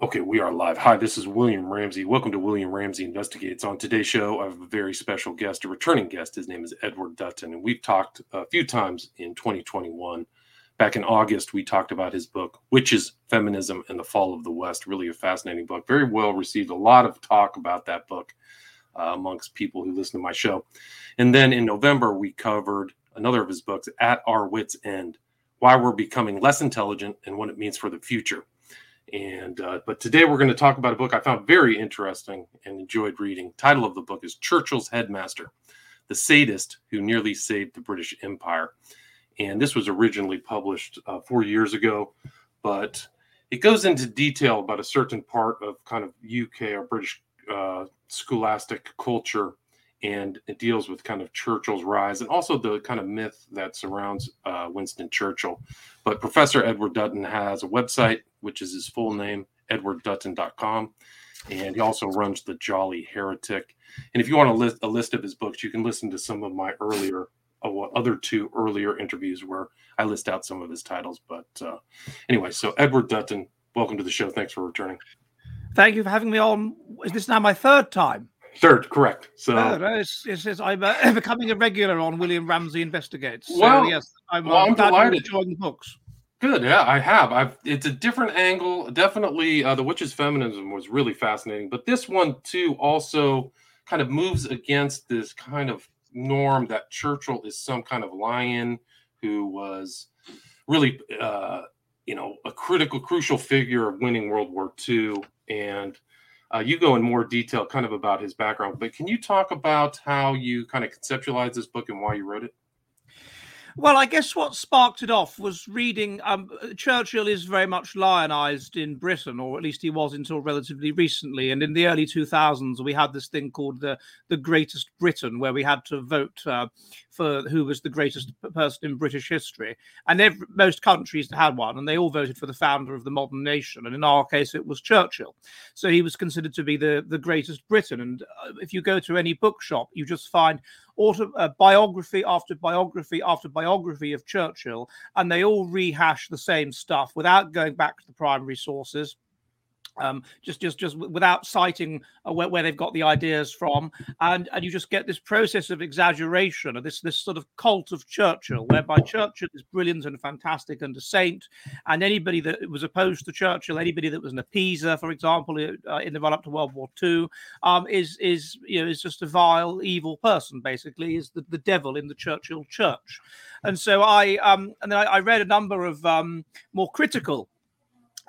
Okay, we are live. Hi, this is William Ramsey. Welcome to William Ramsey Investigates. On today's show, I have a very special guest, a returning guest. His name is Edward Dutton, and we've talked a few times in 2021. Back in August, we talked about his book, Witches, Feminism, and the Fall of the West. Really a fascinating book. Very well received. A lot of talk about that book uh, amongst people who listen to my show. And then in November, we covered another of his books, At Our Wits' End Why We're Becoming Less Intelligent and What It Means for the Future. And uh, but today we're going to talk about a book I found very interesting and enjoyed reading. Title of the book is Churchill's Headmaster, the sadist who nearly saved the British Empire. And this was originally published uh, four years ago, but it goes into detail about a certain part of kind of UK or British uh, scholastic culture, and it deals with kind of Churchill's rise and also the kind of myth that surrounds uh, Winston Churchill. But Professor Edward Dutton has a website which is his full name, edwarddutton.com. And he also runs the Jolly Heretic. And if you want a list, a list of his books, you can listen to some of my earlier, uh, other two earlier interviews where I list out some of his titles. But uh, anyway, so Edward Dutton, welcome to the show. Thanks for returning. Thank you for having me on. Is this now my third time? Third, correct. So oh, no, it's, it's, it's, I'm uh, becoming a regular on William Ramsey Investigates. So, well, yes, I'm, well, I'm delighted. enjoying the books. Good. Yeah, I have. I've. It's a different angle. Definitely, uh, the witch's feminism was really fascinating, but this one too also kind of moves against this kind of norm that Churchill is some kind of lion who was really, uh, you know, a critical, crucial figure of winning World War II. And uh, you go in more detail, kind of about his background. But can you talk about how you kind of conceptualize this book and why you wrote it? Well, I guess what sparked it off was reading. Um, Churchill is very much lionized in Britain, or at least he was until relatively recently. And in the early 2000s, we had this thing called the the Greatest Briton, where we had to vote uh, for who was the greatest person in British history. And every, most countries had one, and they all voted for the founder of the modern nation. And in our case, it was Churchill. So he was considered to be the, the greatest Briton. And uh, if you go to any bookshop, you just find auto, uh, biography after biography after biography of Churchill, and they all rehash the same stuff without going back to the primary sources um, just just just without citing uh, where, where, they've got the ideas from, and and you just get this process of exaggeration, or this this sort of cult of Churchill, whereby Churchill is brilliant and fantastic and a saint, and anybody that was opposed to Churchill, anybody that was an appeaser, for example, uh, in the run up to World War II, um, is is you know is just a vile, evil person. Basically, is the, the devil in the Churchill Church, and so I um and then I, I read a number of um more critical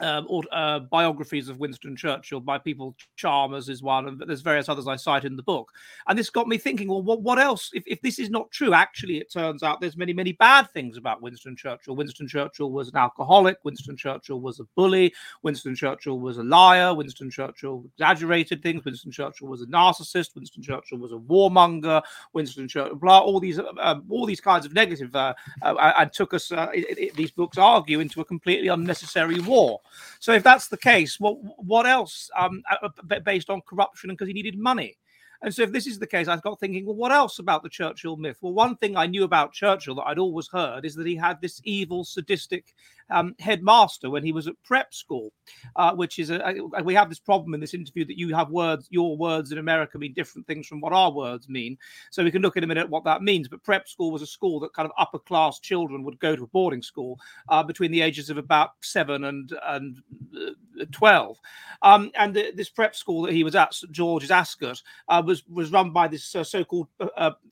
um, uh, biographies of Winston Churchill by people. Charmley is one, and there's various others I cite in the book. And this got me thinking: well, what, what else? If, if this is not true, actually, it turns out there's many, many bad things about Winston Churchill. Winston Churchill was an alcoholic. Winston Churchill was a bully. Winston Churchill was a liar. Winston Churchill exaggerated things. Winston Churchill was a narcissist. Winston Churchill was a warmonger. Winston Churchill, blah, all these, uh, all these kinds of negative, uh, uh, and took us. Uh, it, it, these books argue into a completely unnecessary war. So if that's the case, what what else? Um, based on corruption and because he needed money. And so, if this is the case, I got thinking, well, what else about the Churchill myth? Well, one thing I knew about Churchill that I'd always heard is that he had this evil, sadistic um, headmaster when he was at prep school, uh, which is a, a, we have this problem in this interview that you have words, your words in America mean different things from what our words mean. So we can look in a minute what that means. But prep school was a school that kind of upper class children would go to a boarding school uh, between the ages of about seven and and uh, twelve. Um, and the, this prep school that he was at, St George's Ascot, uh, was was run by this uh, so-called,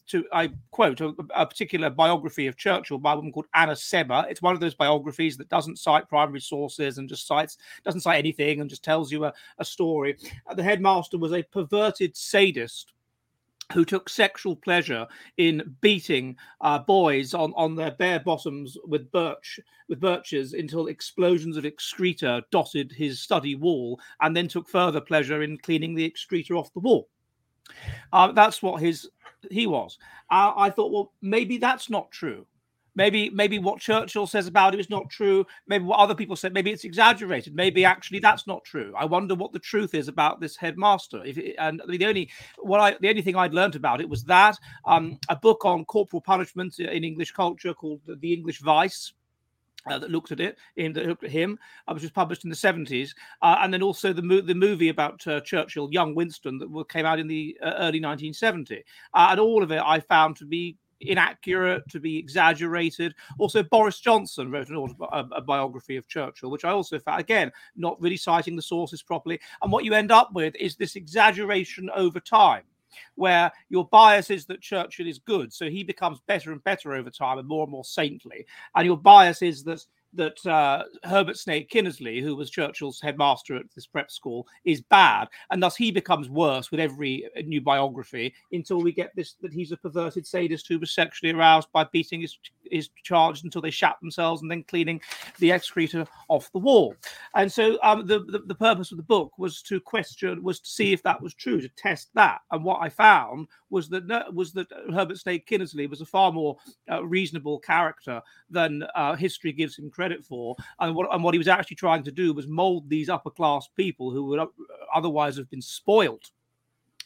to I quote, a, a, particular biography of Churchill by a woman called Anna Sebba. It's one of those biographies that that doesn't cite primary sources and just cites doesn't cite anything and just tells you a, a story. Uh, the headmaster was a perverted sadist who took sexual pleasure in beating uh, boys on, on their bare bottoms with birch with birches until explosions of excreta dotted his study wall, and then took further pleasure in cleaning the excreta off the wall. Uh, that's what his he was. Uh, I thought, well, maybe that's not true. Maybe maybe what Churchill says about it is not true. Maybe what other people say, maybe it's exaggerated. Maybe actually that's not true. I wonder what the truth is about this headmaster. If it, and the only what I the only thing I'd learned about it was that um, a book on corporal punishment in English culture called The English Vice uh, that looked at it, in that looked at him, uh, which was published in the 70s, uh, and then also the mo- the movie about uh, Churchill, Young Winston, that came out in the uh, early 1970, uh, and all of it I found to be inaccurate, to be exaggerated. Also, Boris Johnson wrote an autobi- a, a biography of Churchill, which I also found again not really citing the sources properly, and what you end up with is this exaggeration over time where your bias is that Churchill is good, so he becomes better and better over time and more and more saintly, and your bias is that that uh, Herbert Sneyd Kynnersley, who was Churchill's headmaster at this prep school, is bad, and thus he becomes worse with every uh, new biography until we get this that he's a perverted sadist who was sexually aroused by beating his his charged until they shat themselves and then cleaning the excreta off the wall. And so um, the, the, the purpose of the book was to question was to see if that was true, to test that. And what I found was that was that Herbert Sneyd Kynnersley was a far more uh, reasonable character than uh, history gives him credit for. And what and what he was actually trying to do was mold these upper class people who would otherwise have been spoilt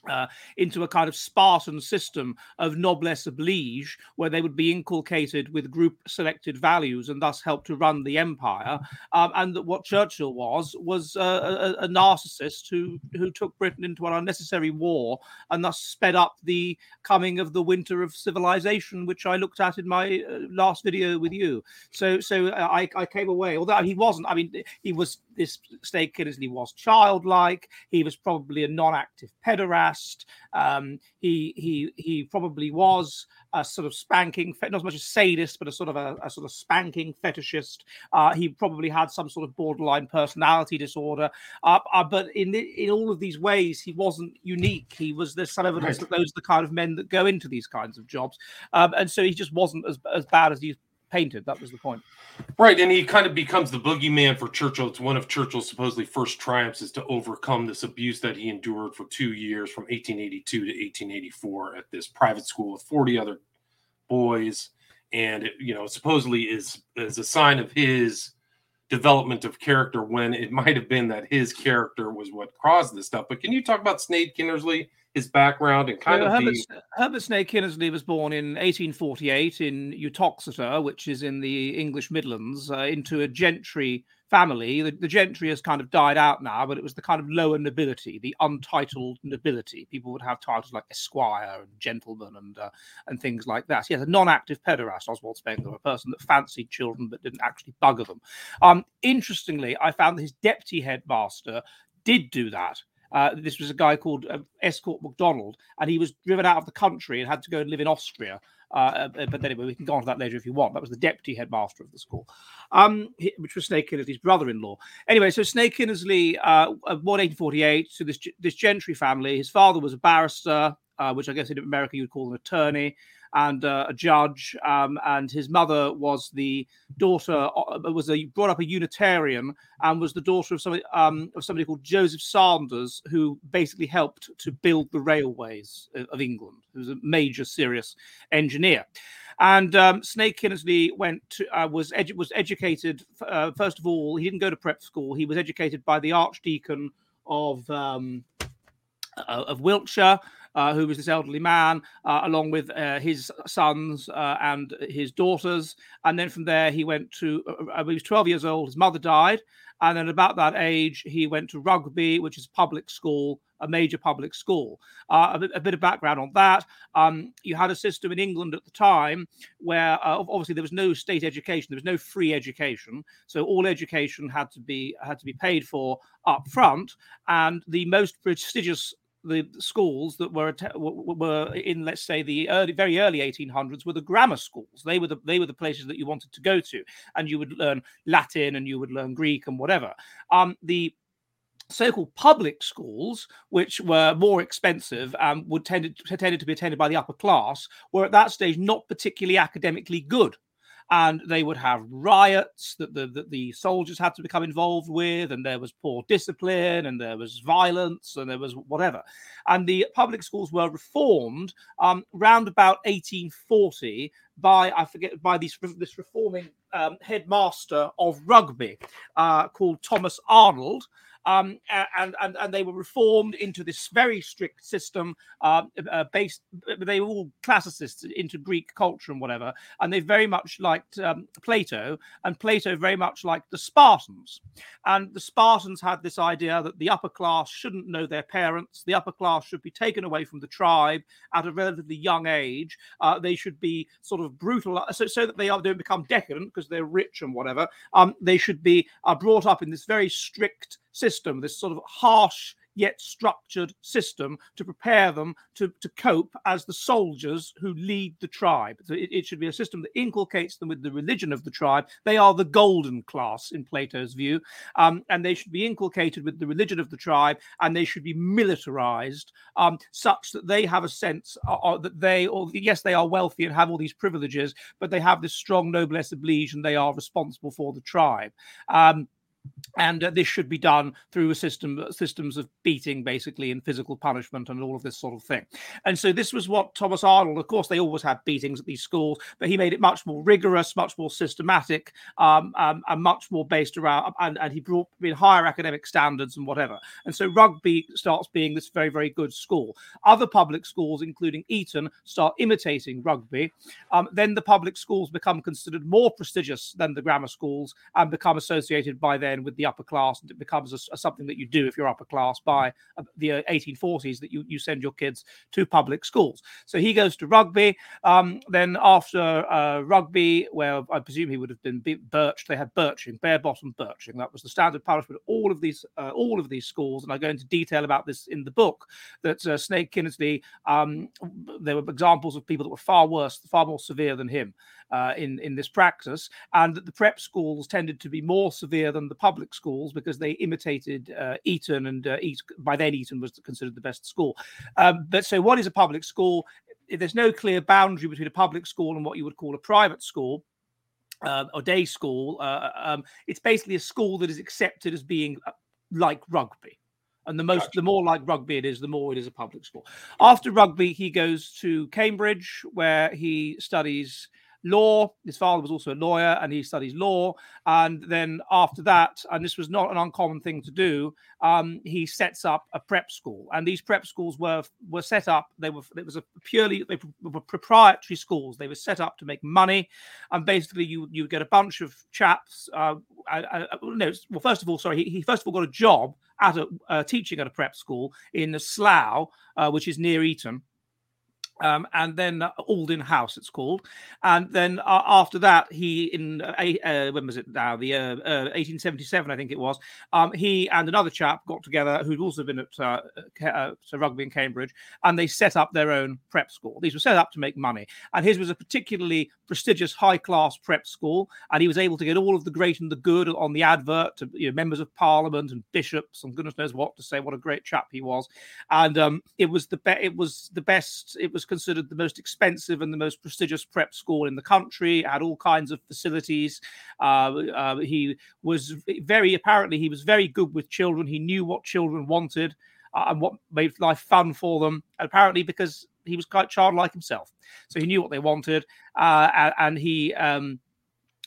uh, into a kind of Spartan system of noblesse oblige, where they would be inculcated with group selected values and thus help to run the empire. Um, and that what Churchill was was a, a, narcissist who who took Britain into an unnecessary war and thus sped up the coming of the winter of civilization, which I looked at in my uh, last video with you. So so I, I came away, although he wasn't. I mean, he was this Sneyd Kynnersley was childlike. He was probably a non-active pederast. Um, he he he probably was a sort of spanking, not as much a sadist, but a sort of a, a sort of spanking fetishist. Uh, he probably had some sort of borderline personality disorder. Uh, uh, but in in all of these ways, he wasn't unique. He was there's some evidence right. that those are the kind of men that go into these kinds of jobs, um, and so he just wasn't as as bad as he's painted. That was the point. Right, and he kind of becomes the boogeyman for Churchill. It's one of Churchill's supposedly first triumphs is to overcome this abuse that he endured for two years, from 1882 to 1884, at this private school with 40 other boys, and it, you know supposedly is is a sign of his development of character when it might have been that his character was what caused this stuff. But can you talk about Sneyd Kynnersley his background and kind of Herbert, the... Herbert Sneyd Kynnersley was born in 1848 in Uttoxeter, which is in the English Midlands, uh, into a gentry family. The, the, gentry has kind of died out now, but it was the kind of lower nobility, the untitled nobility. People would have titles like esquire and gentleman and uh, and things like that. He Yes, a non-active pederast, Oswald Spengler, a person that fancied children but didn't actually bugger them. Um, interestingly, I found that his deputy headmaster did do that uh, this was a guy called uh, Estcourt MacDonald, and he was driven out of the country and had to go and live in Austria. Uh, uh but anyway, we can go on to that later if you want. That was the deputy headmaster of the school, um, which was Sneyd Kynnersley's brother-in-law. Anyway, so Sneyd Kynnersley, uh, born 1848 to this this gentry family. His father was a barrister, uh, which I guess in America you'd call an attorney and uh, a judge, um, and his mother was the daughter uh, was a brought up a Unitarian and was the daughter of somebody um, of somebody called Joseph Sanders, who basically helped to build the railways of England. He was a major, serious engineer. And um, Sneyd Kynnersley went to, uh, was edu- was educated. Uh, first of all, he didn't go to prep school. He was educated by the Archdeacon of um, uh, of Wiltshire, uh, who was this elderly man, uh, along with uh, his sons uh, and his daughters. And then from there, he went to, uh, he was 12 years old, his mother died. And then about that age, he went to Rugby, which is public school, a major public school. Uh, a, bit, a, bit, of background on that. Um, you had a system in England at the time where uh, obviously there was no state education, there was no free education, so all education had to be had to be paid for up front. And the most prestigious the schools that were were in let's say the early very early 1800s were the grammar schools. They were the they were the places that you wanted to go to and you would learn latin and you would learn greek and whatever. Um the so-called public schools, which were more expensive and would tended tended to be attended by the upper class, were at that stage not particularly academically good and they would have riots that the, that the soldiers had to become involved with, and there was poor discipline, and there was violence, and there was whatever. And the public schools were reformed um, round about 1840 by I forget by this this reforming um, headmaster of Rugby uh, called Thomas Arnold. Um, and, and and they were reformed into this very strict system uh, uh, based. They were all classicists into Greek culture and whatever, and they very much liked um, Plato, and Plato very much liked the Spartans. And the Spartans had this idea that the upper class shouldn't know their parents, the upper class should be taken away from the tribe at a relatively young age. Uh, they should be sort of brutal, so, so that they don't become decadent because they're rich and whatever. Um, they should be uh, brought up in this very strict system, this sort of harsh yet structured system to prepare them to, to cope as the soldiers who lead the tribe. So it, it, should be a system that inculcates them with the religion of the tribe. They are the golden class in Plato's view, um, and they should be inculcated with the religion of the tribe, and they should be militarized um, such that they have a sense uh, uh that they, or yes, they are wealthy and have all these privileges, but they have this strong noblesse oblige and they are responsible for the tribe. Um, and uh, this should be done through a system systems of beating basically and physical punishment and all of this sort of thing. And so this was what thomas arnold of course they always had beatings at these schools but he made it much more rigorous much more systematic um, um, and much more based around and, and he brought in higher academic standards and whatever. And so rugby starts being this very very good school. Other public schools including eton start imitating rugby. Um, then the public schools become considered more prestigious than the grammar schools and become associated by their then with the upper class, and it becomes a, a, something that you do if you're upper class by uh, the 1840s that you, you send your kids to public schools. So he goes to rugby. Um, then after uh, rugby, where I presume he would have been birched, they had birching, bare bottom birching. That was the standard punishment. All of these, uh, all of these schools, and I go into detail about this in the book. That uh, Sneyd Kynnersley, um, there were examples of people that were far worse, far more severe than him uh, in in this practice, and that the prep schools tended to be more severe than the public schools because they imitated uh, Eton, and uh, Eton, by then Eton was considered the best school. Um, but so, what is a public school? There's no clear boundary between a public school and what you would call a private school. Uh, or day school. Uh, um, it's basically a school that is accepted as being uh, like rugby and the most the more like rugby it is the more it is a public school after rugby he goes to cambridge where he studies law. His father was also a lawyer and he studies law. And then after that, and this was not an uncommon thing to do, um, he sets up a prep school. And these prep schools were were set up. They were it was a purely they were proprietary schools. They were set up to make money, and basically you you get a bunch of chaps. Uh, uh, no, well, first of all, sorry, he, he first of all got a job at a uh, teaching at a prep school in Slough, uh, which is near Eton. Um, and then uh, Alden House, it's called. And then uh, after that, he in uh, uh when was it now? The 1877, uh, I think it was. Um, he and another chap got together who'd also been at uh, rugby in Cambridge, and they set up their own prep school. These were set up to make money, and his was a particularly prestigious, high-class prep school, and he was able to get all of the great and the good on the advert to you know, members of Parliament and bishops and goodness knows what to say what a great chap he was, and um, it was the be- it was the best. It was considered the most expensive and the most prestigious prep school in the country. Had all kinds of facilities. Uh, uh, he was very apparently he was very good with children. He knew what children wanted uh, and what made life fun for them. And apparently, because he was quite childlike himself, so he knew what they wanted, uh, and he. Um,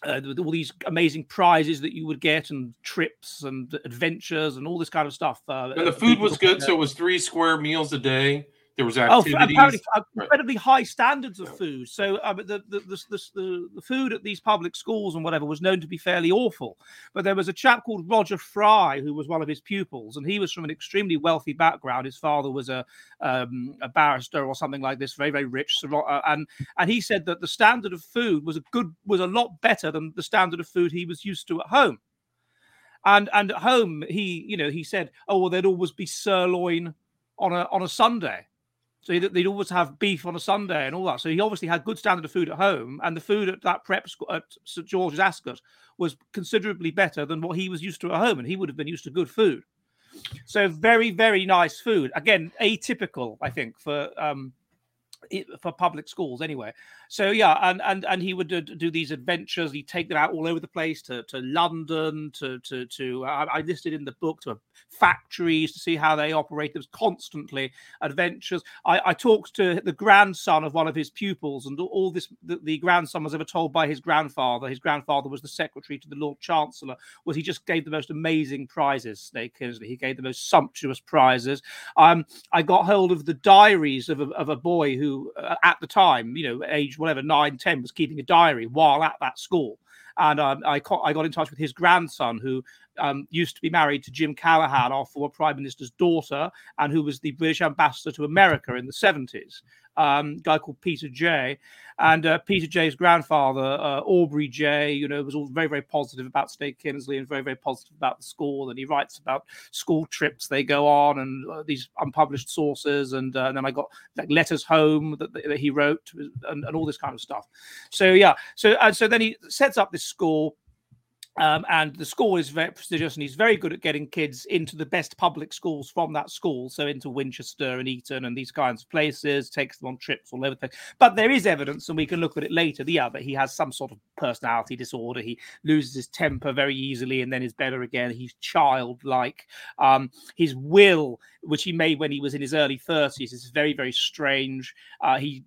uh, all these amazing prizes that you would get and trips and adventures and all this kind of stuff. Uh, and the food was good, so it was three square meals a day. There was activities. Oh, incredibly high standards of food. So uh, the, the, the, the, the food at these public schools and whatever was known to be fairly awful. But there was a chap called Roger Fry who was one of his pupils, and he was from an extremely wealthy background. His father was a um, a barrister or something like this, very very rich. Uh, and and he said that the standard of food was a good was a lot better than the standard of food he was used to at home. And and at home, he you know he said, oh well, there'd always be sirloin on a on a Sunday so they'd always have beef on a Sunday and all that. So he obviously had good standard of food at home, and the food at that prep school at St George's Ascot was considerably better than what he was used to at home, and he would have been used to good food. So very, very nice food. Again, atypical, I think, for um, for public schools anyway. So yeah, and and and he would do, these adventures. He'd take them out all over the place to to London, to to to. I, I listed in the book to factories to see how they operate. There was constantly adventures. I, I talked to the grandson of one of his pupils, and all this the, the, grandson was ever told by his grandfather. His grandfather was the secretary to the Lord Chancellor. Was he just gave the most amazing prizes? Sneyd Kynnersley. He gave the most sumptuous prizes. Um, I got hold of the diaries of a, of a boy who, uh, at the time, you know, age whatever nine, ten, was keeping a diary while at that school and um, I, I got in touch with his grandson, who um, used to be married to Jim Callaghan, our former prime minister's daughter, and who was the British ambassador to America in the 70s. Um, guy called Peter Jay, and uh, Peter Jay's grandfather, uh, Aubrey Jay, you know, was all very, very positive about Sneyd Kynnersley and very, very positive about the school. And he writes about school trips they go on and uh, these unpublished sources. And, uh, and, then I got like letters home that, that he wrote and, and, all this kind of stuff. So yeah, so so then he sets up this school um, and the school is very prestigious, and he's very good at getting kids into the best public schools from that school. So into Winchester and Eton and these kinds of places, takes them on trips all over the place. But there is evidence, and we can look at it later. The other, he has some sort of personality disorder. He loses his temper very easily, and then is better again. He's childlike. Um, his will, which he made when he was in his early thirties, is very, very strange. Uh, he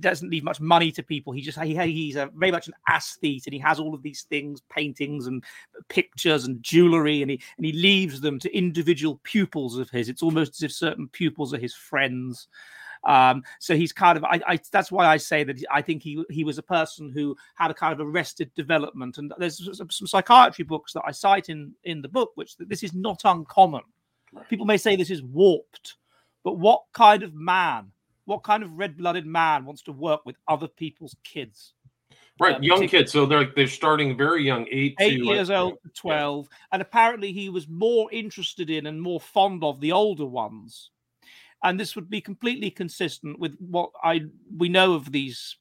doesn't leave much money to people. He just he, he's a, very much an aesthete, and he has all of these things, paintings and pictures and jewelry, and he and he leaves them to individual pupils of his. It's almost as if certain pupils are his friends. Um, so he's kind of I, I, that's why I say that I think he he was a person who had a kind of arrested development. And there's some psychiatry books that I cite in in the book, which this is not uncommon. People may say this is warped, but what kind of man, what kind of red-blooded man wants to work with other people's kids? Right, uh, young kids. So they're they're starting very young, eight, eight years like, old, twelve, yeah. and apparently he was more interested in and more fond of the older ones, and this would be completely consistent with what I we know of these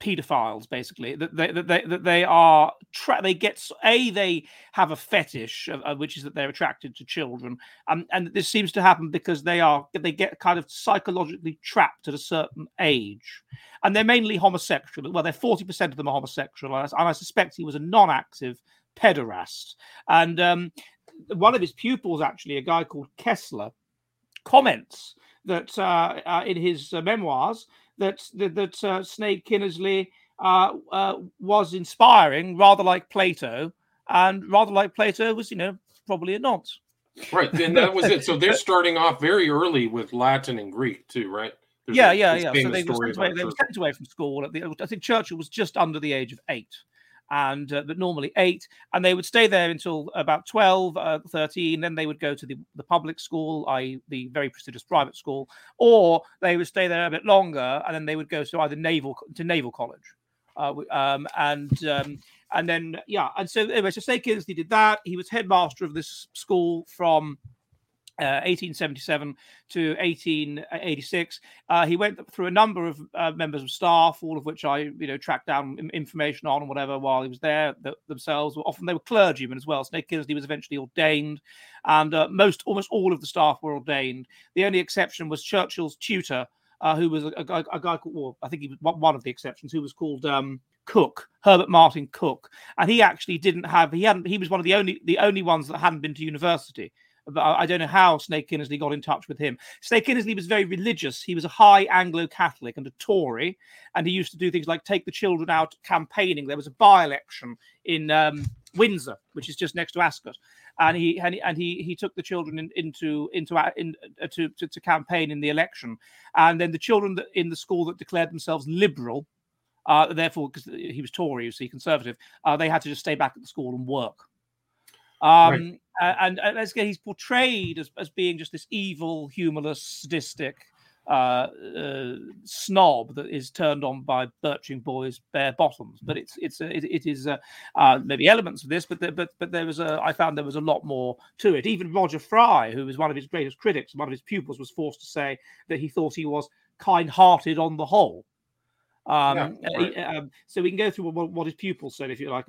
pedophiles basically that they that they, that they are tra- they get a they have a fetish uh, which is that they're attracted to children um, and this seems to happen because they are they get kind of psychologically trapped at a certain age. And they're mainly homosexual well they're 40% of them are homosexual and I, suspect he was a non-active pederast. And um, one of his pupils actually a guy called Kessler comments that uh, uh, in his memoirs that that, that uh, Sneyd Kynnersley uh, uh, was inspiring, rather like Plato, and rather like Plato was, you know, probably a nonce. Right, and that was it. So they're starting off very early with Latin and Greek too, right? There's yeah, a, yeah, yeah. So they were, sent away, they were sent away from school. At the, I think Churchill was just under the age of eight and uh, but normally eight and they would stay there until about 12 uh, 13 then they would go to the, the public school i the very prestigious private school or they would stay there a bit longer and then they would go to either naval to naval college uh, um, and um, and then yeah and so anyway so Sneyd Kynnersley did that. He was headmaster of this school from 1877 uh, to 1886. Uh, he went through a number of uh, members of staff, all of which I, you know, tracked down information on whatever while he was there. The, themselves, often they were clergymen as well. Sneyd Kynnersley was eventually ordained, and uh, most, almost all of the staff were ordained. The only exception was Churchill's tutor, uh, who was a, a, guy, a, guy called, well, I think he was one of the exceptions, who was called um, Cook, Herbert Martin Cook, and he actually didn't have, he hadn't, he was one of the only, the only ones that hadn't been to university I don't know how Sneyd Kynnersley got in touch with him. Sneyd Kynnersley was very religious. He was a high Anglo Catholic and a Tory, and he used to do things like take the children out campaigning. There was a by election in um, Windsor, which is just next to Ascot. And he and he, and he, he took the children in, into into uh, in, uh, to, to, to campaign in the election, and then the children that, in the school that declared themselves liberal, uh, therefore because he was Tory, you see, conservative, uh, they had to just stay back at the school and work. Um, right. And, and let's get he's portrayed as, as being just this evil, humorless, sadistic uh, uh, snob that is turned on by birching boys' bare bottoms. But it's it's it, it is uh, uh, maybe elements of this, but there, but but there was a I found there was a lot more to it. Even Roger Fry, who was one of his greatest critics, one of his pupils, was forced to say that he thought he was kind-hearted on the whole. Um, yeah, right. um, so we can go through what, what his pupils said, if you like.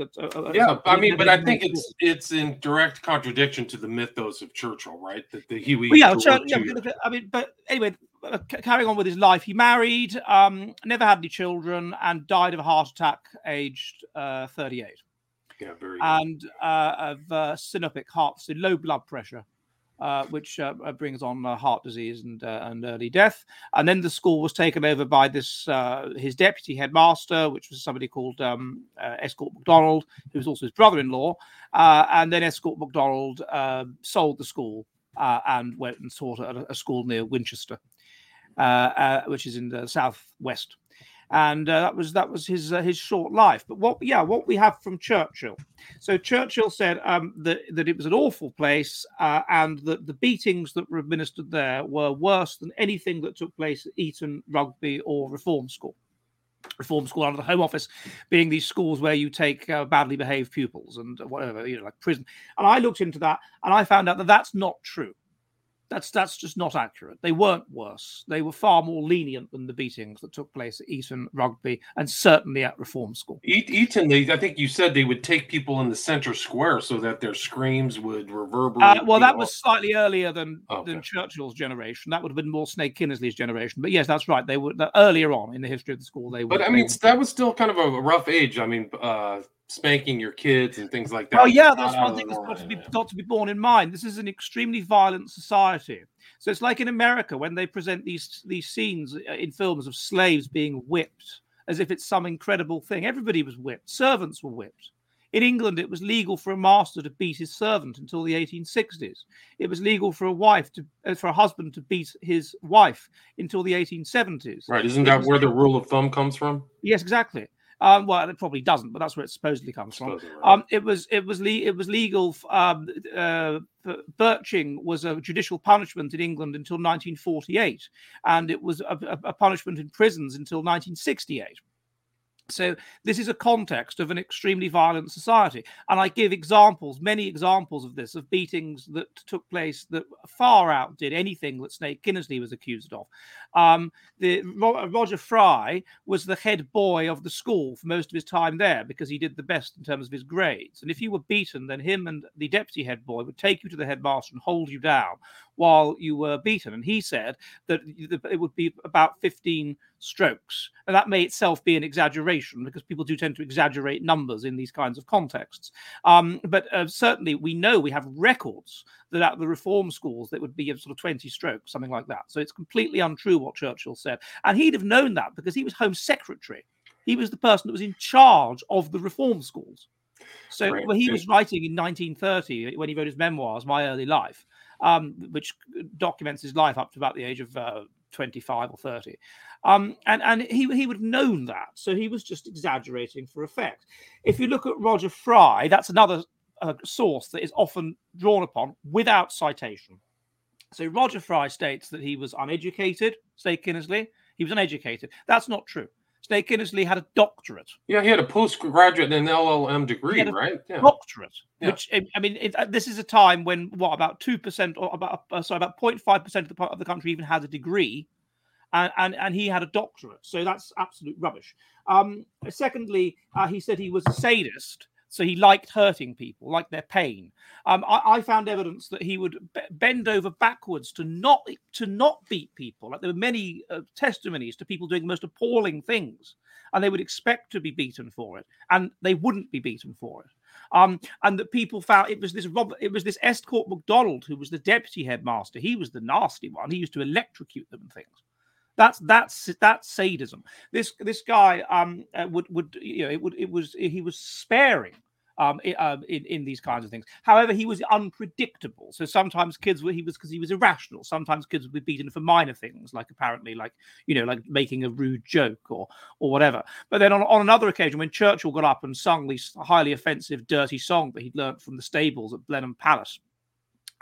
yeah, I mean, but I think it's it's in direct contradiction to the mythos of Churchill, right? That the Huey. Well, yeah, yeah, I mean, but anyway, uh, carrying on with his life, he married, um, never had any children, and died of a heart attack aged uh, 38. Yeah, very. And uh, of uh, synopic heart, so low blood pressure, uh, which uh, brings on heart disease and and early death. And then the school was taken over by this his deputy headmaster, which was somebody called um, Estcourt MacDonald, who was also his brother-in-law. and then Estcourt MacDonald sold the school and went and taught at a, school near Winchester. Uh, uh, which is in the southwest. And uh, that was that was his his short life. But what yeah, what we have from Churchill. So Churchill said um, that that it was an awful place, and that the beatings that were administered there were worse than anything that took place at Eton, Rugby, or Reform School reform school under the home office being these schools where you take uh, badly behaved pupils and whatever you know like prison and i looked into that and i found out that that's not true that's that's just not accurate. They weren't worse. They were far more lenient than the beatings that took place at Eton Rugby and certainly at Reform School. Eton, they, I think you said they would take people in the center square so that their screams would reverberate. Uh, well, that was slightly earlier than okay. than Churchill's generation. That would have been more Sneyd Kynnersley's generation. But yes, that's right. They were earlier on in the history of the school. They were. But I mean, that was still kind of a rough age. I mean. Uh, spanking your kids and things like that. Oh yeah, that's one thing that's got to be got to be borne in mind. This is an extremely violent society. So it's like in America when they present these these scenes uh, in films of slaves being whipped as if it's some incredible thing. Everybody was whipped. Servants were whipped. In England, it was legal for a master to beat his servant until the 1860s. It was legal for a wife to, uh, for a husband to beat his wife until the 1870s. Right? Isn't that where the rule of thumb comes from? Yes, exactly. Um, well, it probably doesn't, but that's where it supposedly comes from. Um, it was it was le- it was legal. Um, uh, birching was a judicial punishment in England until 1948, and it was a, a punishment in prisons until 1968. So this is a context of an extremely violent society, and I give examples, many examples of this, of beatings that took place that far outdid anything that Sneyd Kynnersley was accused of. Um, the Roger Fry was the head boy of the school for most of his time there because he did the best in terms of his grades. And if you were beaten, then him and the deputy head boy would take you to the headmaster and hold you down while you were beaten. And he said that it would be about 15 strokes. And that may itself be an exaggeration because people do tend to exaggerate numbers in these kinds of contexts. Um, but uh, certainly we know we have records that at the reform schools that would be sort of 20 strokes, something like that. So it's completely untrue what Churchill said. And he'd have known that because he was Home Secretary. He was the person that was in charge of the reform schools. So right. he was writing in 1930 when he wrote his memoirs, My Early Life um, which documents his life up to about the age of uh, 25 or 30. Um, and and he, he would have known that. So he was just exaggerating for effect. If you look at Roger Fry, that's another uh, source that is often drawn upon without citation. So Roger Fry states that he was uneducated, say Kinnersley. He was uneducated. That's not true. Sneyd Kynnersley had a doctorate. Yeah, he had a postgraduate and an LLM degree, right? Yeah. Doctorate. Yeah. Which I mean, it, uh, this is a time when what about two percent or about uh, sorry about 0.5 percent of the of the country even has a degree, and and, and he had a doctorate. So that's absolute rubbish. Um, secondly, uh, he said he was a sadist. So he liked hurting people, liked their pain. Um, I, I, found evidence that he would b- bend over backwards to not to not beat people. Like there were many uh, testimonies to people doing the most appalling things, and they would expect to be beaten for it, and they wouldn't be beaten for it. Um, and that people found it was this Robert, it was this Estcourt MacDonald who was the deputy headmaster. He was the nasty one. He used to electrocute them and things. That's that's that's sadism. This this guy um uh, would would you know it would it was he was sparing um, um, in, in these kinds of things. However, he was unpredictable. So sometimes kids were he was because he was irrational. Sometimes kids would be beaten for minor things, like apparently like you know like making a rude joke or or whatever. But then on, on another occasion, when Churchill got up and sung this highly offensive, dirty song that he'd learnt from the stables at Blenheim Palace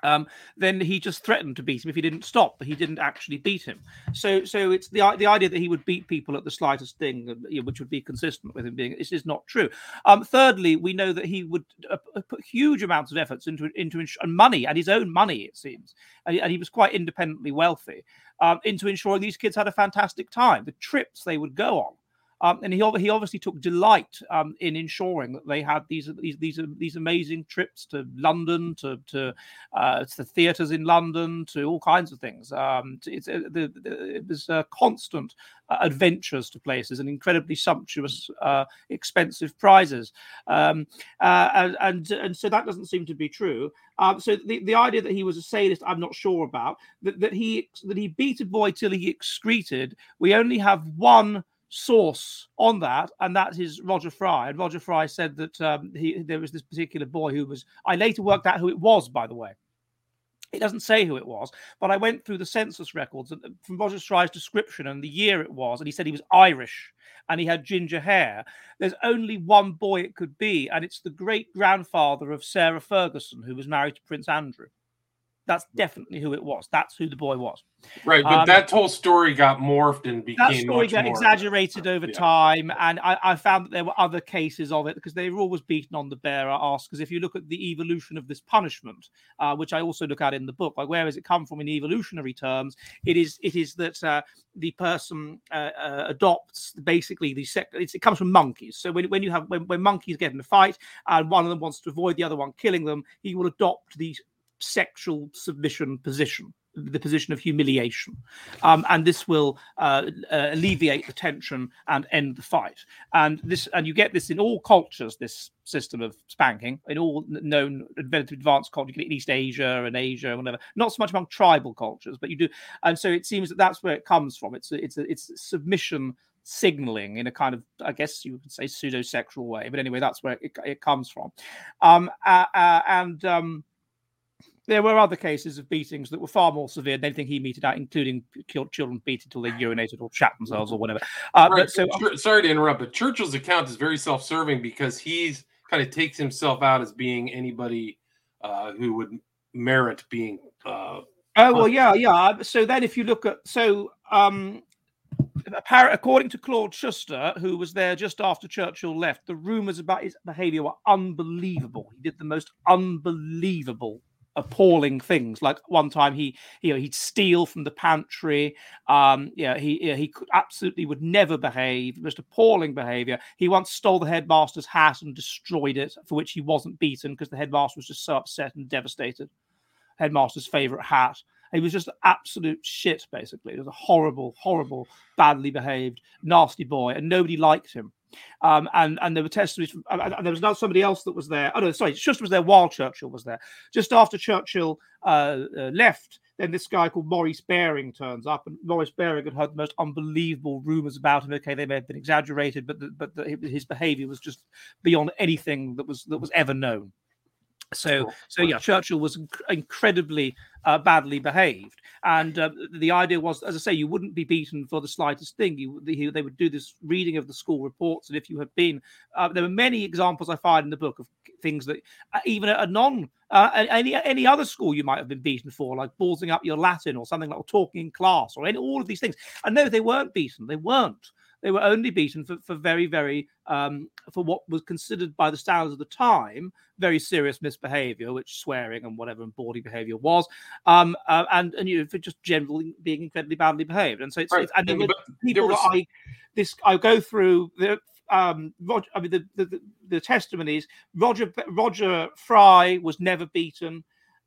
um, then he just threatened to beat him if he didn't stop, but he didn't actually beat him. So, so it's the the idea that he would beat people at the slightest thing, uh, which would be consistent with him being this is not true. Um, thirdly, we know that he would uh, put huge amounts of efforts into into and money and his own money, it seems, and and he was quite independently wealthy, um, into ensuring these kids had a fantastic time. The trips they would go on Um, and he, he obviously took delight um, in ensuring that they had these these these, these amazing trips to London, to to, uh, to the theatres in London, to all kinds of things. Um, it's uh, the, the, it was uh, constant uh, adventures to places and incredibly sumptuous, uh, expensive prizes. Um, uh, and, and and so that doesn't seem to be true. Um, so the, the idea that he was a sadist, I'm not sure about. That, that he that he beat a boy till he excreted. We only have one source on that, and that is Roger Fry. And Roger Fry said that um, he, there was this particular boy who was. I later worked out who it was, by the way. It doesn't say who it was, but I went through the census records uh, from Roger Fry's description and the year it was, and he said he was Irish and he had ginger hair. There's only one boy it could be, and it's the great grandfather of Sarah Ferguson, who was married to Prince Andrew. That's definitely who it was. That's who the boy was. Right, but um, that whole story got morphed and became that story got exaggerated over yeah. time. And I, I, found that there were other cases of it because they were always beaten on the bearer ass. Because if you look at the evolution of this punishment, uh, which I also look at in the book, like where has it come from in evolutionary terms? It is it is that uh, the person uh, uh adopts basically the sec- it comes from monkeys. So when, when you have when, when monkeys get in a fight and one of them wants to avoid the other one killing them, he will adopt the sexual submission position the position of humiliation. Um, and this will uh, uh, alleviate the tension and end the fight. And this, and you get this in all cultures. This system of spanking in all known advanced cultures, in East Asia and Asia, and whatever. Not so much among tribal cultures, but you do. And so it seems that that's where it comes from. It's it's it's submission signaling in a kind of, I guess you could say, pseudo sexual way. But anyway, that's where it, it comes from. Um, uh, uh, and um, there were other cases of beatings that were far more severe than anything he meted out, including children beaten until they urinated or shat themselves or whatever. Uh, right. so, sorry to interrupt, but Churchill's account is very self-serving because he's kind of takes himself out as being anybody uh, who would merit being. Uh, oh well, yeah, yeah. So then, if you look at so. Um, according to Claude Schuster, who was there just after Churchill left, the rumors about his behavior were unbelievable. He did the most unbelievable appalling things. Like one time he, you know, he'd steal from the pantry. Um, yeah, he yeah, he absolutely would never behave. Just appalling behaviour. He once stole the headmaster's hat and destroyed it, for which he wasn't beaten because the headmaster was just so upset and devastated. Headmaster's favourite hat. He was just absolute shit, basically. He was a horrible, horrible, badly behaved, nasty boy, and nobody liked him. Um, and and there were testimonies from, and there was not somebody else that was there. Oh no, sorry, Schuster was there while Churchill was there. Just after Churchill uh, uh, left, then this guy called Maurice Baring turns up, and Maurice Baring had heard the most unbelievable rumors about him. Okay, they may have been exaggerated, but the, but the, his behaviour was just beyond anything that was that was ever known. So, so yeah, Churchill was incredibly uh, badly behaved, and uh, the idea was, as I say, you wouldn't be beaten for the slightest thing. You, they, they would do this reading of the school reports, and if you had been, uh, there were many examples I find in the book of things that uh, even at a non uh, any any other school you might have been beaten for, like ballsing up your Latin or something like talking in class or any all of these things. And no, they weren't beaten. They weren't. They were only beaten for, for very, very, um, for what was considered by the standards of the time, very serious misbehavior, which swearing and whatever and bawdy behavior was, um, uh, and and you know for just generally being incredibly badly behaved. And so it's, right. it's and there were people was... that I this I go through the um Roger, I mean the, the the testimonies. Roger Roger Fry was never beaten.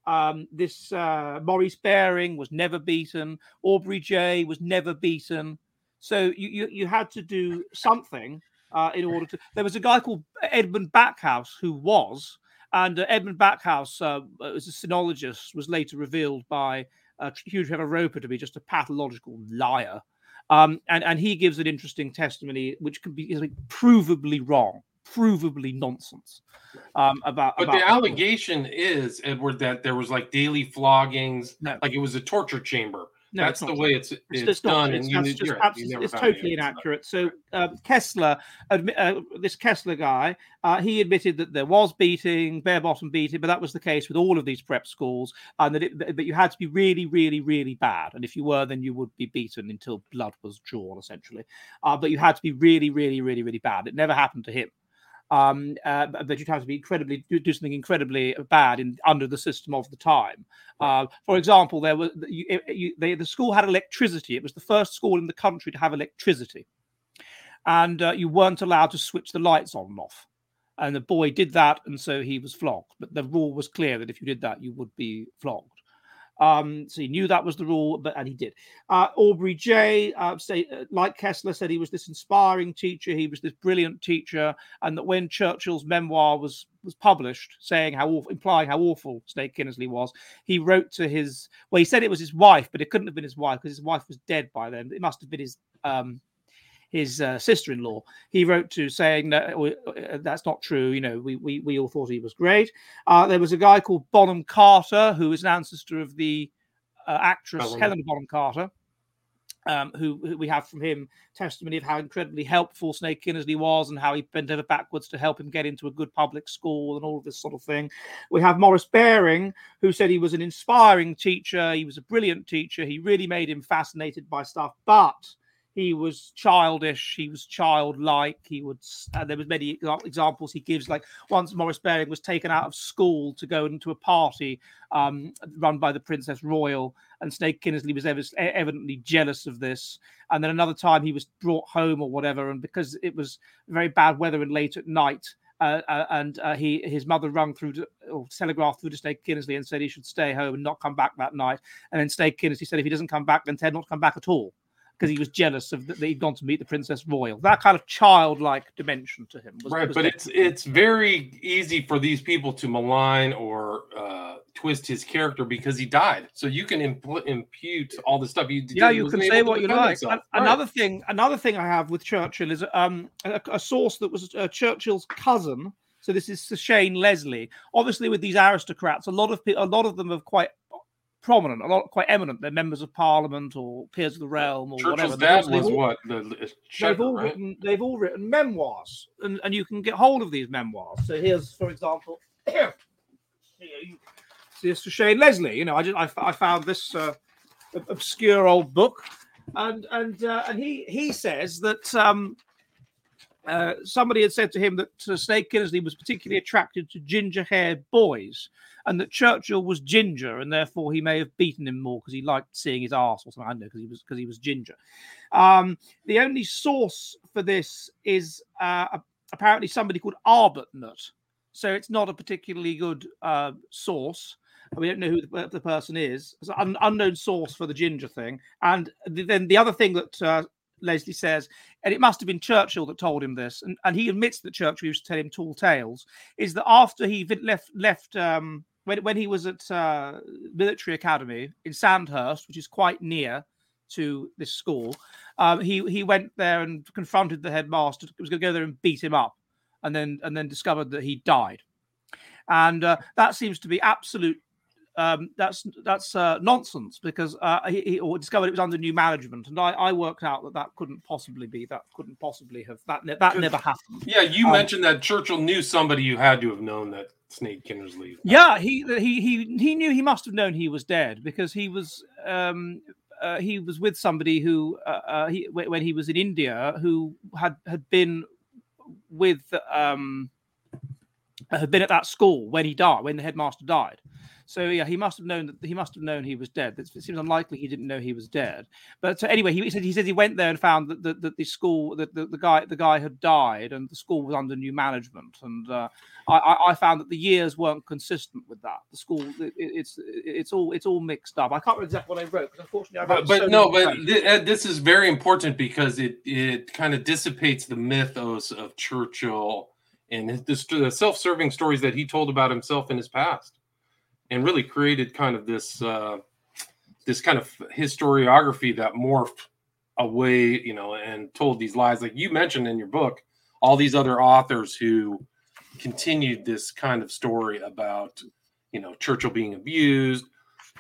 Um, this uh, Maurice Baring was never beaten. Aubrey Jay was never beaten. So you you, you had to do something uh, in order to. There was a guy called Edmund Backhouse who was, and uh, Edmund Backhouse uh, as a sinologist was later revealed by uh, Hugh Trevor Roper to be just a pathological liar. Um, and, and he gives an interesting testimony, which can be provably wrong, provably nonsense. Um, about but about the allegation is Edward that there was like daily floggings, no. like it was a torture chamber. No, that's the way it's, it's, it's done, and you, just it's totally inaccurate. So um, Kessler, uh, this Kessler guy, uh, he admitted that there was beating, bare bottom beating, but that was the case with all of these prep schools, and that it, that you had to be really, really, really bad, and if you were, then you would be beaten until blood was drawn, essentially. Uh, but you had to be really, really, really, really bad. It never happened to him um, uh, but you'd have to be incredibly do, do, something incredibly bad in under the system of the time. Uh, for example, there was you, you, they, the school had electricity. It was the first school in the country to have electricity. and uh, you weren't allowed to switch the lights on and off. And the boy did that, and so he was flogged. But the rule was clear that if you did that, you would be flogged. Um, so he knew that was the rule, but and he did. Uh, Aubrey Jay, uh, say, uh, like Kessler said, he was this inspiring teacher. He was this brilliant teacher, and that when Churchill's memoir was was published, saying how awful, implying how awful Sneyd Kynnersley was, he wrote to his. Well, he said it was his wife, but it couldn't have been his wife because his wife was dead by then. It must have been his um, his uh, sister-in-law. He wrote to saying that uh, that's not true. You know, we, we we all thought he was great. Uh, there was a guy called Bonham Carter, who is an ancestor of the uh, actress oh, Helena Bonham Carter. Um, who, who, we have from him testimony of how incredibly helpful Sneyd Kynnersley was and how he bent over backwards to help him get into a good public school and all of this sort of thing. We have Maurice Baring, who said he was an inspiring teacher. He was a brilliant teacher. He really made him fascinated by stuff, but he was childish he was childlike he would there was many examples he gives like once Maurice Baring was taken out of school to go into a party um, run by the princess royal and Sneyd Kynnersley was ev- evidently jealous of this and then another time he was brought home or whatever and because it was very bad weather and late at night uh, uh, and uh, he his mother rung through to, or telegraphed through to Sneyd Kynnersley and said he should stay home and not come back that night. And then Sneyd Kynnersley said if he doesn't come back, then Ted not come back at all because he was jealous of that he'd gone to meet the Princess Royal. That kind of childlike dimension to him. Was, right, was but it's it's very easy for these people to malign or uh, twist his character because he died. So you can impl- impute all the stuff. You, yeah, you can say what you like. Right. Another thing, another thing I have with Churchill is um, a, a source that was uh, Churchill's cousin. So this is Shane Leslie. Obviously, with these aristocrats, a lot of a lot of them have quite prominent, a lot quite eminent. They're members of parliament or peers of the realm or Churchill's whatever. dad was all, what the they've all right? written. They've all written memoirs, and, and you can get hold of these memoirs. So here's, for example, here, here's to Shane Leslie. You know, I just I, I found this uh, obscure old book, and and uh, and he he says that. Um, uh, somebody had said to him that uh, Sneyd Kynnersley was particularly attracted to ginger haired boys and that Churchill was ginger, and therefore he may have beaten him more because he liked seeing his ass or something. I don't know because he was because he was ginger. Um, the only source for this is uh, apparently somebody called Arbuthnot, so it's not a particularly good uh, source. We don't know who the, the person is. It's an unknown source for the ginger thing. And then the other thing that uh, Leslie says, and it must have been Churchill that told him this, and, and he admits that Churchill used to tell him tall tales, is that after he left left um, when, when he was at uh, military academy in Sandhurst, which is quite near to this school, um, he he went there and confronted the headmaster. He was going to go there and beat him up, and then and then discovered that he died, and uh, that seems to be absolute. Um, that's that's uh, nonsense because uh, he, he or discovered it was under new management, and I, I worked out that that couldn't possibly be. That couldn't possibly have that that never happened. Yeah, you um, mentioned that Churchill knew somebody you had to have known that Sneyd Kynnersley. Yeah, he he he he knew he must have known he was dead because he was um uh, he was with somebody who uh, uh, he when he was in India who had had been with um had been at that school when he died when the headmaster died so yeah, he must have known that he must have known he was dead. It seems unlikely he didn't know he was dead. But so anyway, he, he said he said he went there and found that the, that the school that the, the, guy the guy had died and the school was under new management. And uh, I, I, found that the years weren't consistent with that. The school it, it's it's all it's all mixed up. I can't remember exactly what I wrote because unfortunately I wrote. But, but so no, but th- uh, this is very important because it it kind of dissipates the mythos of Churchill and the, the self-serving stories that he told about himself in his past and really created kind of this uh, this kind of historiography that morphed away, you know, and told these lies. Like you mentioned in your book, all these other authors who continued this kind of story about, you know, Churchill being abused,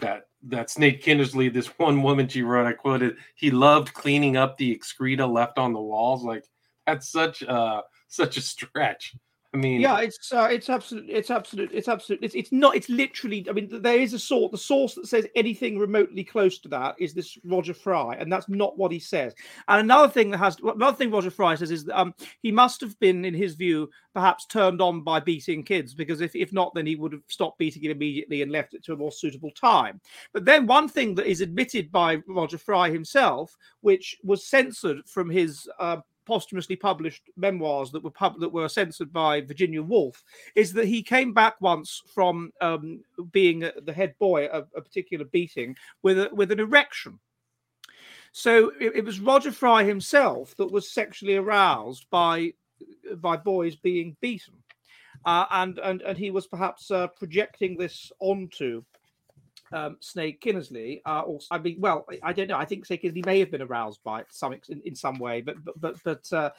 that that Sneyd Kynnersley, this one woman she wrote, I quoted, he loved cleaning up the excreta left on the walls. Like that's such uh such a stretch. I mean, yeah, it's uh, it's absolute, it's absolute, it's absolute. It's it's not. It's literally. I mean, there is a sort. The source that says anything remotely close to that is this Roger Fry, and that's not what he says. And another thing that has another thing Roger Fry says is that um, he must have been, in his view, perhaps turned on by beating kids because if if not, then he would have stopped beating it immediately and left it to a more suitable time. But then one thing that is admitted by Roger Fry himself, which was censored from his uh, posthumously published memoirs that were pub- that were censored by Virginia Woolf is that he came back once from um, being the head boy of a particular beating with a, with an erection. So it, it, was Roger Fry himself that was sexually aroused by by boys being beaten, uh, and and and he was perhaps uh, projecting this onto um, Sneyd Kynnersley. Uh, or I mean, well, I don't know. I think Sneyd Kynnersley may have been aroused by it some in, in some way, but but but but. Uh,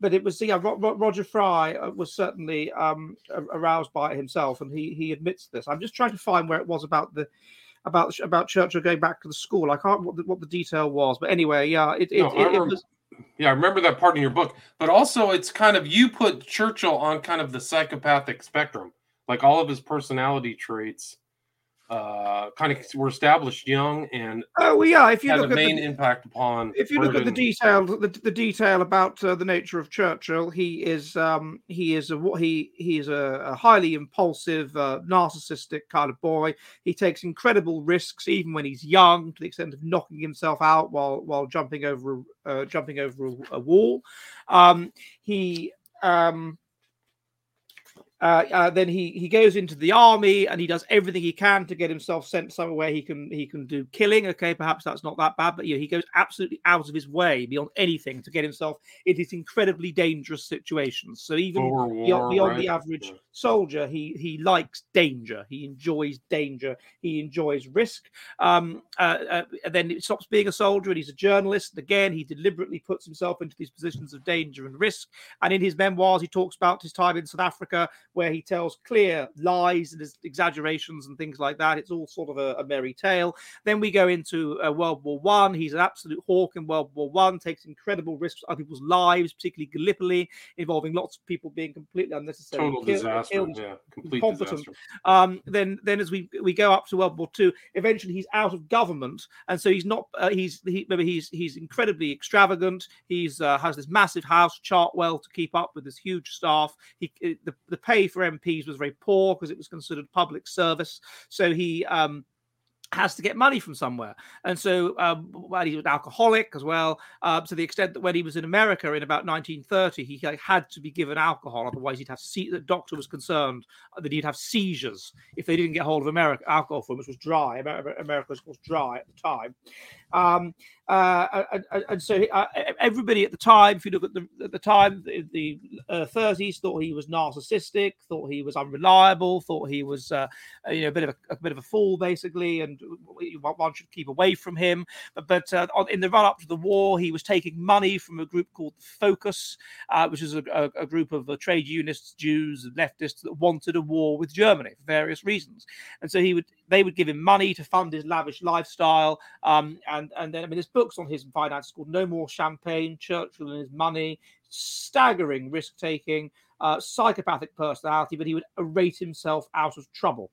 but it was yeah. Roger Fry uh, was certainly um, aroused by it himself, and he he admits this. I'm just trying to find where it was about the about about Churchill going back to the school. I can't what the, what the detail was, but anyway, yeah, it it, no, it, it was. Yeah, I remember that part in your book, but also it's kind of you put Churchill on kind of the psychopathic spectrum, like all of his personality traits uh, kind of were established young and oh well, yeah if you had look a main the, impact upon if you look at the detail the, the detail about uh, the nature of churchill he is um he is a what he he is a, a highly impulsive uh, narcissistic kind of boy. He takes incredible risks even when he's young to the extent of knocking himself out while while jumping over uh, jumping over a, a wall. Um he um uh, uh, then he he goes into the army and he does everything he can to get himself sent somewhere he can he can do killing. Okay, perhaps that's not that bad, but yeah, he goes absolutely out of his way beyond anything to get himself in these incredibly dangerous situations. So even war, beyond, beyond right? the average soldier, he he likes danger. He enjoys danger. He enjoys risk. Um, uh, uh then it stops being a soldier and he's a journalist. And again, he deliberately puts himself into these positions of danger and risk. And in his memoirs, he talks about his time in South Africa where he tells clear lies and exaggerations and things like that. It's all sort of a, a merry tale. Then we go into uh, World War One. He's an absolute hawk in World War One, takes incredible risks on people's lives, particularly Gallipoli, involving lots of people being completely unnecessary. Total killed, disaster. Killed, yeah, complete competent. disaster. Um, then, then as we we go up to World War Two, eventually he's out of government, and so he's not. Uh, he's he, he's he's incredibly extravagant. He's uh, has this massive house, Chartwell, to keep up with this huge staff. He the, the pay for MPs was very poor because it was considered public service. So he um, has to get money from somewhere. And so, um, well, he was alcoholic as well, uh, to the extent that when he was in America in about 1930, he like, had to be given alcohol. Otherwise, he'd have se- the doctor was concerned that he'd have seizures if they didn't get hold of America alcohol for him, which was dry. America was of course, dry at the time. Um, uh, and, so uh, everybody at the time, if you look at the at the time, the, uh, 30s thought he was narcissistic, thought he was unreliable, thought he was uh, you know a bit of a, a, bit of a fool basically, and one should keep away from him. But, but uh, in the run up to the war, he was taking money from a group called Focus, uh, which is a, a, a group of trade unionists, Jews, and leftists that wanted a war with Germany for various reasons, and so he would they would give him money to fund his lavish lifestyle. Um, and and then I mean, there's books on his finance called No More Champagne, Churchill and His Money. Staggering risk taking, uh, psychopathic personality, but he would rate himself out of trouble.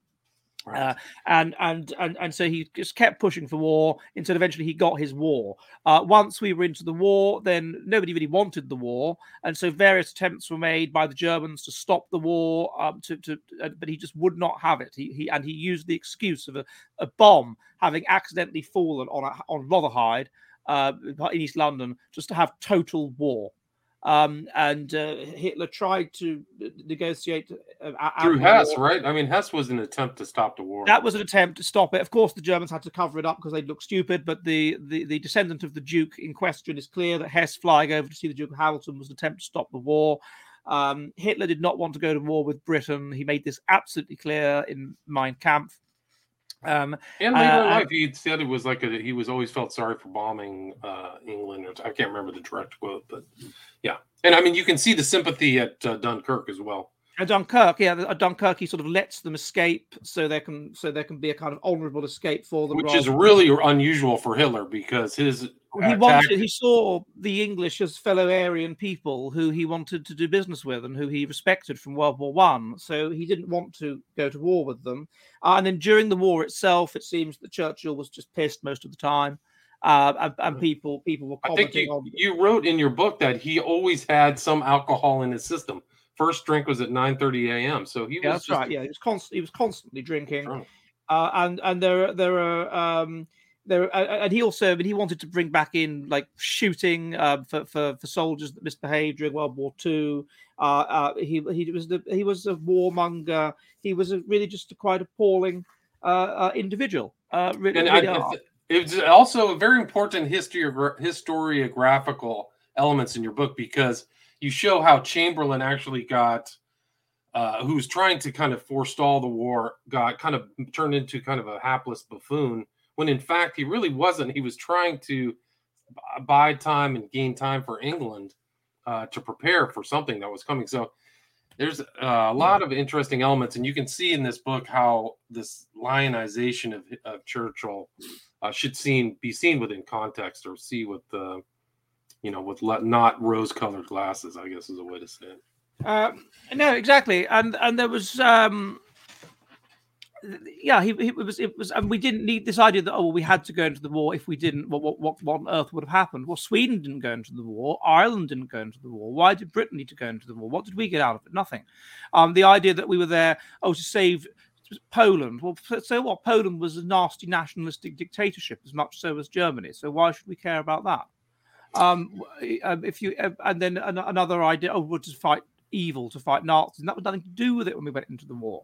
Right. Uh, and and and and so he just kept pushing for war until eventually he got his war. Uh, once we were into the war, then nobody really wanted the war, and so various attempts were made by the Germans to stop the war. Um, to, to uh, but he just would not have it. He, he and he used the excuse of a, a bomb having accidentally fallen on a, on Rotherhithe uh, in East London just to have total war. Um, and uh, Hitler tried to negotiate uh, through Hess, war. right? I mean, Hess was an attempt to stop the war. That was an attempt to stop it. Of course, the Germans had to cover it up because they'd look stupid. But the, the, the descendant of the Duke in question is clear that Hess flying over to see the Duke of Hamilton was an attempt to stop the war. Um, Hitler did not want to go to war with Britain. He made this absolutely clear in Mein Kampf. Um, and later uh, in life, he said it was like a, he was always felt sorry for bombing uh, England. I can't remember the direct quote, but yeah. And I mean, you can see the sympathy at uh, Dunkirk as well. At Dunkirk, yeah, at Dunkirk, he sort of lets them escape, so there can so there can be a kind of honourable escape for them, which is really unusual for Hitler because his he wanted he saw the English as fellow Aryan people who he wanted to do business with and who he respected from World War One. So he didn't want to go to war with them. Uh, and then during the war itself, it seems that Churchill was just pissed most of the time. Uh, and, and, people people were commenting I think you, on. You wrote in your book that he always had some alcohol in his system. First drink was at 9:30 a.m. So he yeah, was. That's right. Yeah, he was constant. He was constantly drinking. Uh, and and there there are um, there and he also but he wanted to bring back in like shooting uh, for, for for soldiers that misbehaved during World War Two. Uh, uh, he he was the he was a warmonger. He was a, really just a quite appalling uh, uh, individual. Uh, really, and really I, it's also a very important history historiographical elements in your book because you show how Chamberlain actually got. Uh, who was trying to kind of forestall the war, got kind of turned into kind of a hapless buffoon when in fact he really wasn't. He was trying to buy time and gain time for England uh, to prepare for something that was coming. So there's uh, a lot of interesting elements, and you can see in this book how this lionization of, of Churchill uh, should seen be seen within context or see with the you know with le- not rose-colored glasses. I guess is a way to say it. Uh, no, exactly, and and there was um, yeah, he, he, it was it was, and we didn't need this idea that oh, well, we had to go into the war. If we didn't, what, what what on earth would have happened? Well, Sweden didn't go into the war. Ireland didn't go into the war. Why did Britain need to go into the war? What did we get out of it? Nothing. Um, the idea that we were there oh to save Poland. Well, so what? Poland was a nasty nationalistic dictatorship as much so as Germany. So why should we care about that? Um, um if you uh, and then another idea, oh, we'll just fight evil to fight Nazis, and that was nothing to do with it when we went into the war.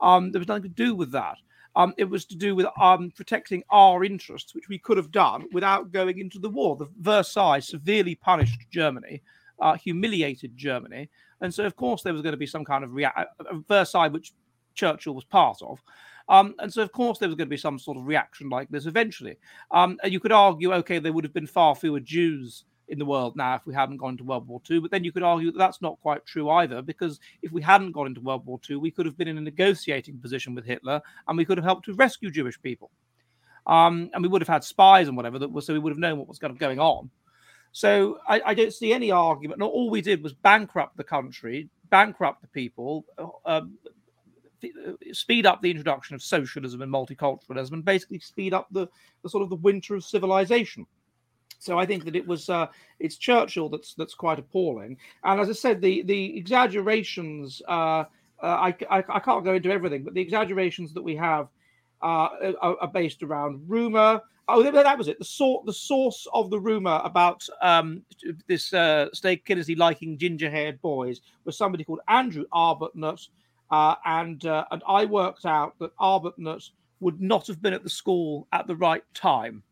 Um, there was nothing to do with that. Um, it was to do with um, protecting our interests, which we could have done without going into the war. The Versailles severely punished Germany, uh, humiliated Germany, and so of course there was going to be some kind of rea- uh, Versailles, which Churchill was part of. Um, and so, of course, there was going to be some sort of reaction like this eventually. Um, you could argue, okay, there would have been far fewer Jews in the world now if we hadn't gone into World War II. But then you could argue that that's not quite true either, because if we hadn't gone into World War II, we could have been in a negotiating position with Hitler and we could have helped to rescue Jewish people. Um, and we would have had spies and whatever that was, so we would have known what was kind of going on. So I, I don't see any argument. Not all we did was bankrupt the country, bankrupt the people, um, speed up the introduction of socialism and multiculturalism, and basically speed up the, the sort of the winter of civilization. So I think that it was uh, it's Churchill that's that's quite appalling. And as I said, the the exaggerations. Uh, uh, I, I, I can't go into everything, but the exaggerations that we have uh, are, are, based around rumor. Oh, that was it. The sort the source of the rumor about um, this uh, Sneyd Kynnersley liking ginger-haired boys was somebody called Andrew Arbuthnot, uh, and uh, and I worked out that Arbuthnot would not have been at the school at the right time.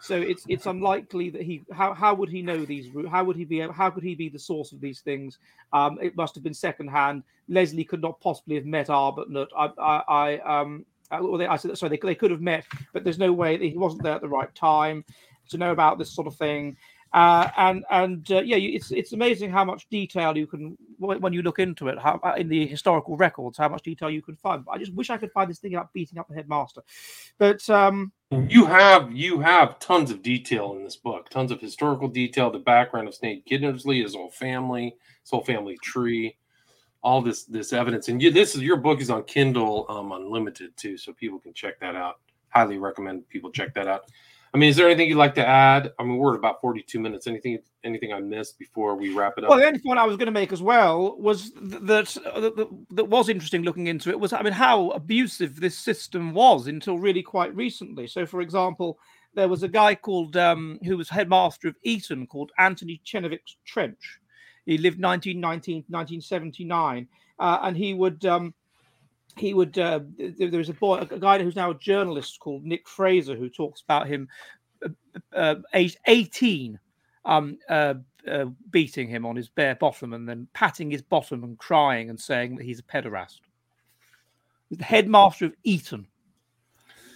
So it's it's unlikely that he how how would he know these how would he be how could he be the source of these things? Um, it must have been secondhand. Leslie could not possibly have met Arbuthnot. I I, I um well, they, I said sorry they, they could have met, but there's no way that he wasn't there at the right time to know about this sort of thing. Uh, and and uh, yeah, it's it's amazing how much detail you can when you look into it, how uh, in the historical records, how much detail you can find. But I just wish I could find this thing about beating up the headmaster. But um, you have you have tons of detail in this book, tons of historical detail, the background of Sneyd Kynnersley, his whole family, his whole family tree, all this this evidence. And you, this is your book is on Kindle um, Unlimited too, so people can check that out. Highly recommend people check that out. I mean, is there anything you'd like to add? I mean, we're at about 42 minutes. Anything anything I missed before we wrap it up? Well, the only point I was going to make as well was that, uh, that that was interesting looking into it was I mean how abusive this system was until really quite recently. So, for example, there was a guy called um, who was headmaster of Eton called Anthony Chenevix Trench. He lived 1919 1979, uh, and he would. Um, he would uh, there was a boy a guy who's now a journalist called nick fraser who talks about him uh, uh, age 18 um, uh, uh, beating him on his bare bottom and then patting his bottom and crying and saying that he's a pederast. The headmaster of eton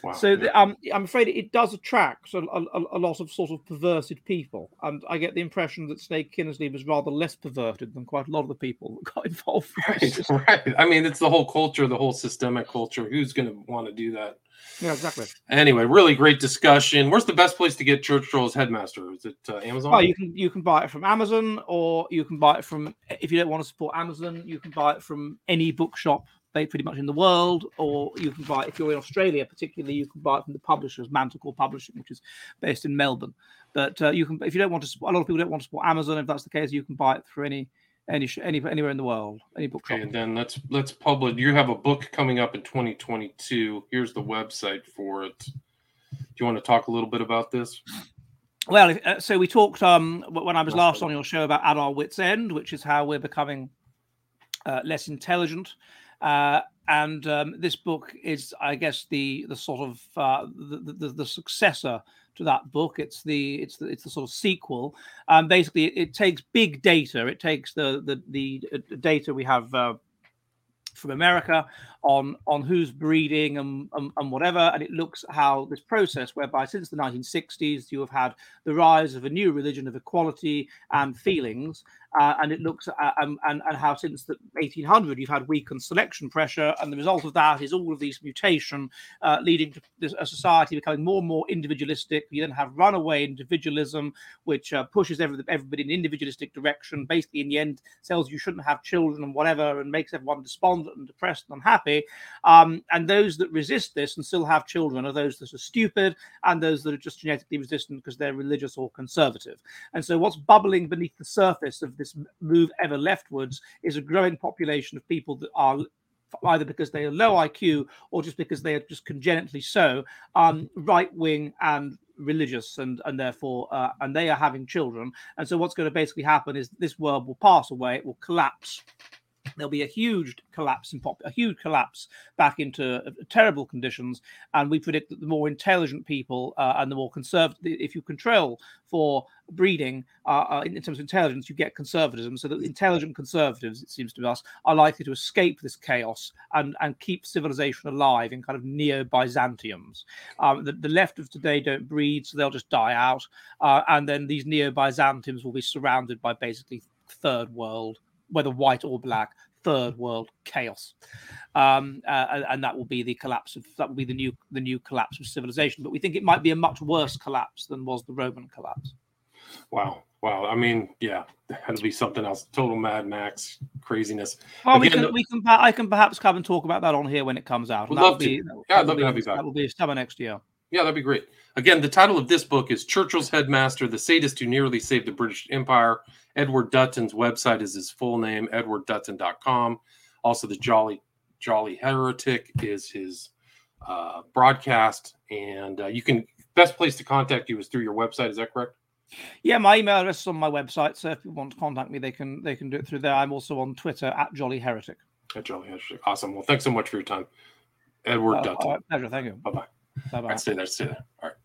Wow. So the, um, I'm afraid it does attract a, a, a, lot of sort of perverted people, and I get the impression that Sneyd Kynnersley was rather less perverted than quite a lot of the people that got involved. Right, right. I mean, it's the whole culture, the whole systemic culture. Who's going to want to do that? Yeah, exactly. Anyway, really great discussion. Where's the best place to get Churchill's Headmaster? Is it uh, Amazon? Oh, you can you can buy it from Amazon, or you can buy it from if you don't want to support Amazon, you can buy it from any bookshop pretty much in the world, or you can buy if you're in Australia, particularly, you can buy it from the publishers, Manticore Publishing, which is based in Melbourne. But uh, you can, if you don't want to, support, a lot of people don't want to support Amazon. If that's the case, you can buy it through any any any anywhere in the world, any bookshop. Okay, and then let's let's publish. You have a book coming up in 2022. Here's the website for it. Do you want to talk a little bit about this? Well, uh, so we talked um, when I was last on your show about at our wits' end, which is how we're becoming uh, less intelligent. Uh, and um, this book is, I guess, the the sort of uh, the, the, the successor to that book. It's the it's the it's the sort of sequel. Um, basically, it, it takes big data. It takes the the the uh, data we have uh, from America on on who's breeding and, and, and whatever, and it looks how this process, whereby since the 1960s you have had the rise of a new religion of equality and feelings, uh, and it looks at um, and, and how since the 1800 you've had weakened selection pressure, and the result of that is all of these mutation uh, leading to this, a society becoming more and more individualistic. You then have runaway individualism, which uh, pushes every, everybody in an individualistic direction. Basically, in the end, tells you shouldn't have children and whatever, and makes everyone despondent and depressed and unhappy. Um, and those that resist this and still have children are those that are stupid and those that are just genetically resistant because they're religious or conservative. And so, what's bubbling beneath the surface of this move ever leftwards is a growing population of people that are either because they are low IQ or just because they are just congenitally so um, right wing and religious and and therefore uh, and they are having children. And so what's going to basically happen is this world will pass away it will collapse there'll be a huge collapse in pop, a huge collapse back into uh, terrible conditions. And we predict that the more intelligent people uh, and the more conservative, if you control for breeding uh, uh, in, terms of intelligence, you get conservatism. So that intelligent conservatives, it seems to us, are likely to escape this chaos and, and keep civilization alive in kind of neo Byzantiums. Um, the, the, left of today don't breed, so they'll just die out. Uh, and then these neo Byzantiums will be surrounded by basically third world whether white or black, third world chaos, um, uh, and that will be the collapse of that will be the new the new collapse of civilization. But we think it might be a much worse collapse than was the Roman collapse. Wow, wow! I mean, yeah, that'll be something else. Total Mad Max craziness. Well, Again, we can, we can I can perhaps come and talk about that on here when it comes out. Love be, to. Yeah, I'd love to have you back. That will be summer next year. Yeah, that'd be great. Again, the title of this book is Churchill's Headmaster, the Sadist Who Nearly Saved the British Empire. Edward Dutton's website is his full name, edwarddutton.com. Also, the Jolly Jolly Heretic is his uh, broadcast, and uh, you can best place to contact you is through your website. Is that correct? Yeah, my email address is on my website, so if you want to contact me, they can they can do it through there. I'm also on Twitter at Jolly Heretic. At Jolly Heretic. Awesome. Well, thanks so much for your time, Edward uh, Dutton. pleasure. Thank you. Bye bye. Bye bye. Stay there. Stay there. All right.